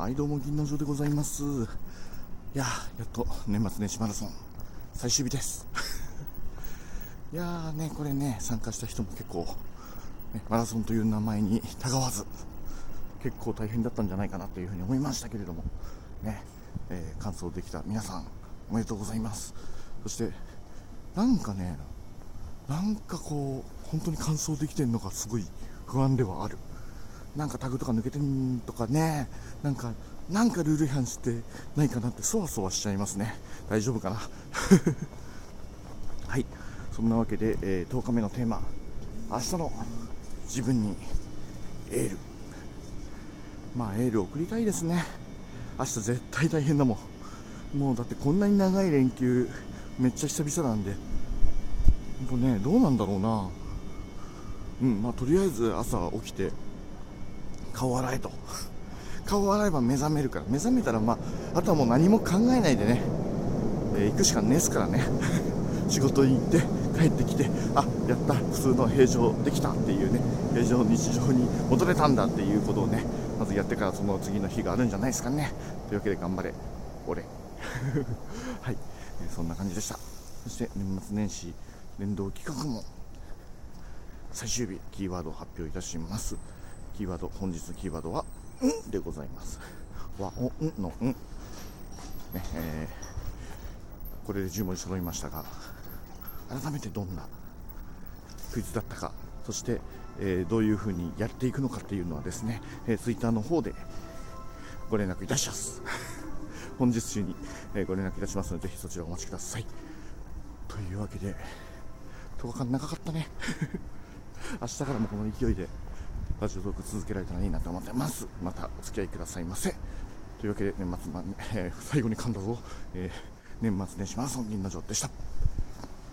はいどうも銀の城でございます。いややっと年末年始マラソン最終日です。いやーねこれね参加した人も結構、ね、マラソンという名前にたがわず結構大変だったんじゃないかなというふうに思いましたけれどもね、えー、完走できた皆さんおめでとうございます。そしてなんかねなんかこう本当に完走できてるのかすごい不安ではある。なんかタグとか抜けてんとかね。なんかなんかルール違反してないかなってそわそわしちゃいますね。大丈夫かな？はい。そんなわけで、えー、10日目のテーマ。明日の自分にエール。まあエール送りたいですね。明日絶対大変だもん。もうだってこんなに長い連休めっちゃ久々なんで。ほんとねどうなんだろうな。うんまあとりあえず朝起きて顔洗えと。顔洗えば目覚めるから。目覚めたらまああとはもう何も考えないでね、えー、行くしかねえすからね。仕事に行って帰ってきてあやった。普通の平常できたっていうね。平常日常に戻れたんだっていうことをねまずやってからその次の日があるんじゃないですかね。というわけで頑張れ。俺。はい、えー、そんな感じでした。そして年末年始連動企画も最終日キーワードを発表いたします。キーワード本日のキーワードは「ん」でございます。和おんの「ん」ねえー、これで10文字揃いましたが改めてどんなクイズだったかそして、えー、どういうふうにやっていくのかっていうのはですね、えー、ツイッターの方でご連絡いたします。本日中に、えー、ご連絡いたしますのでぜひそちらお待ちください。というわけで10日間長かったね。明日からもこの勢いでラジオトーク続けられたらいいなと思ってます。またお付き合いくださいませ。というわけで年末、まえー、最後に噛んだぞ、えー、年末年始マラソン銀の城でした。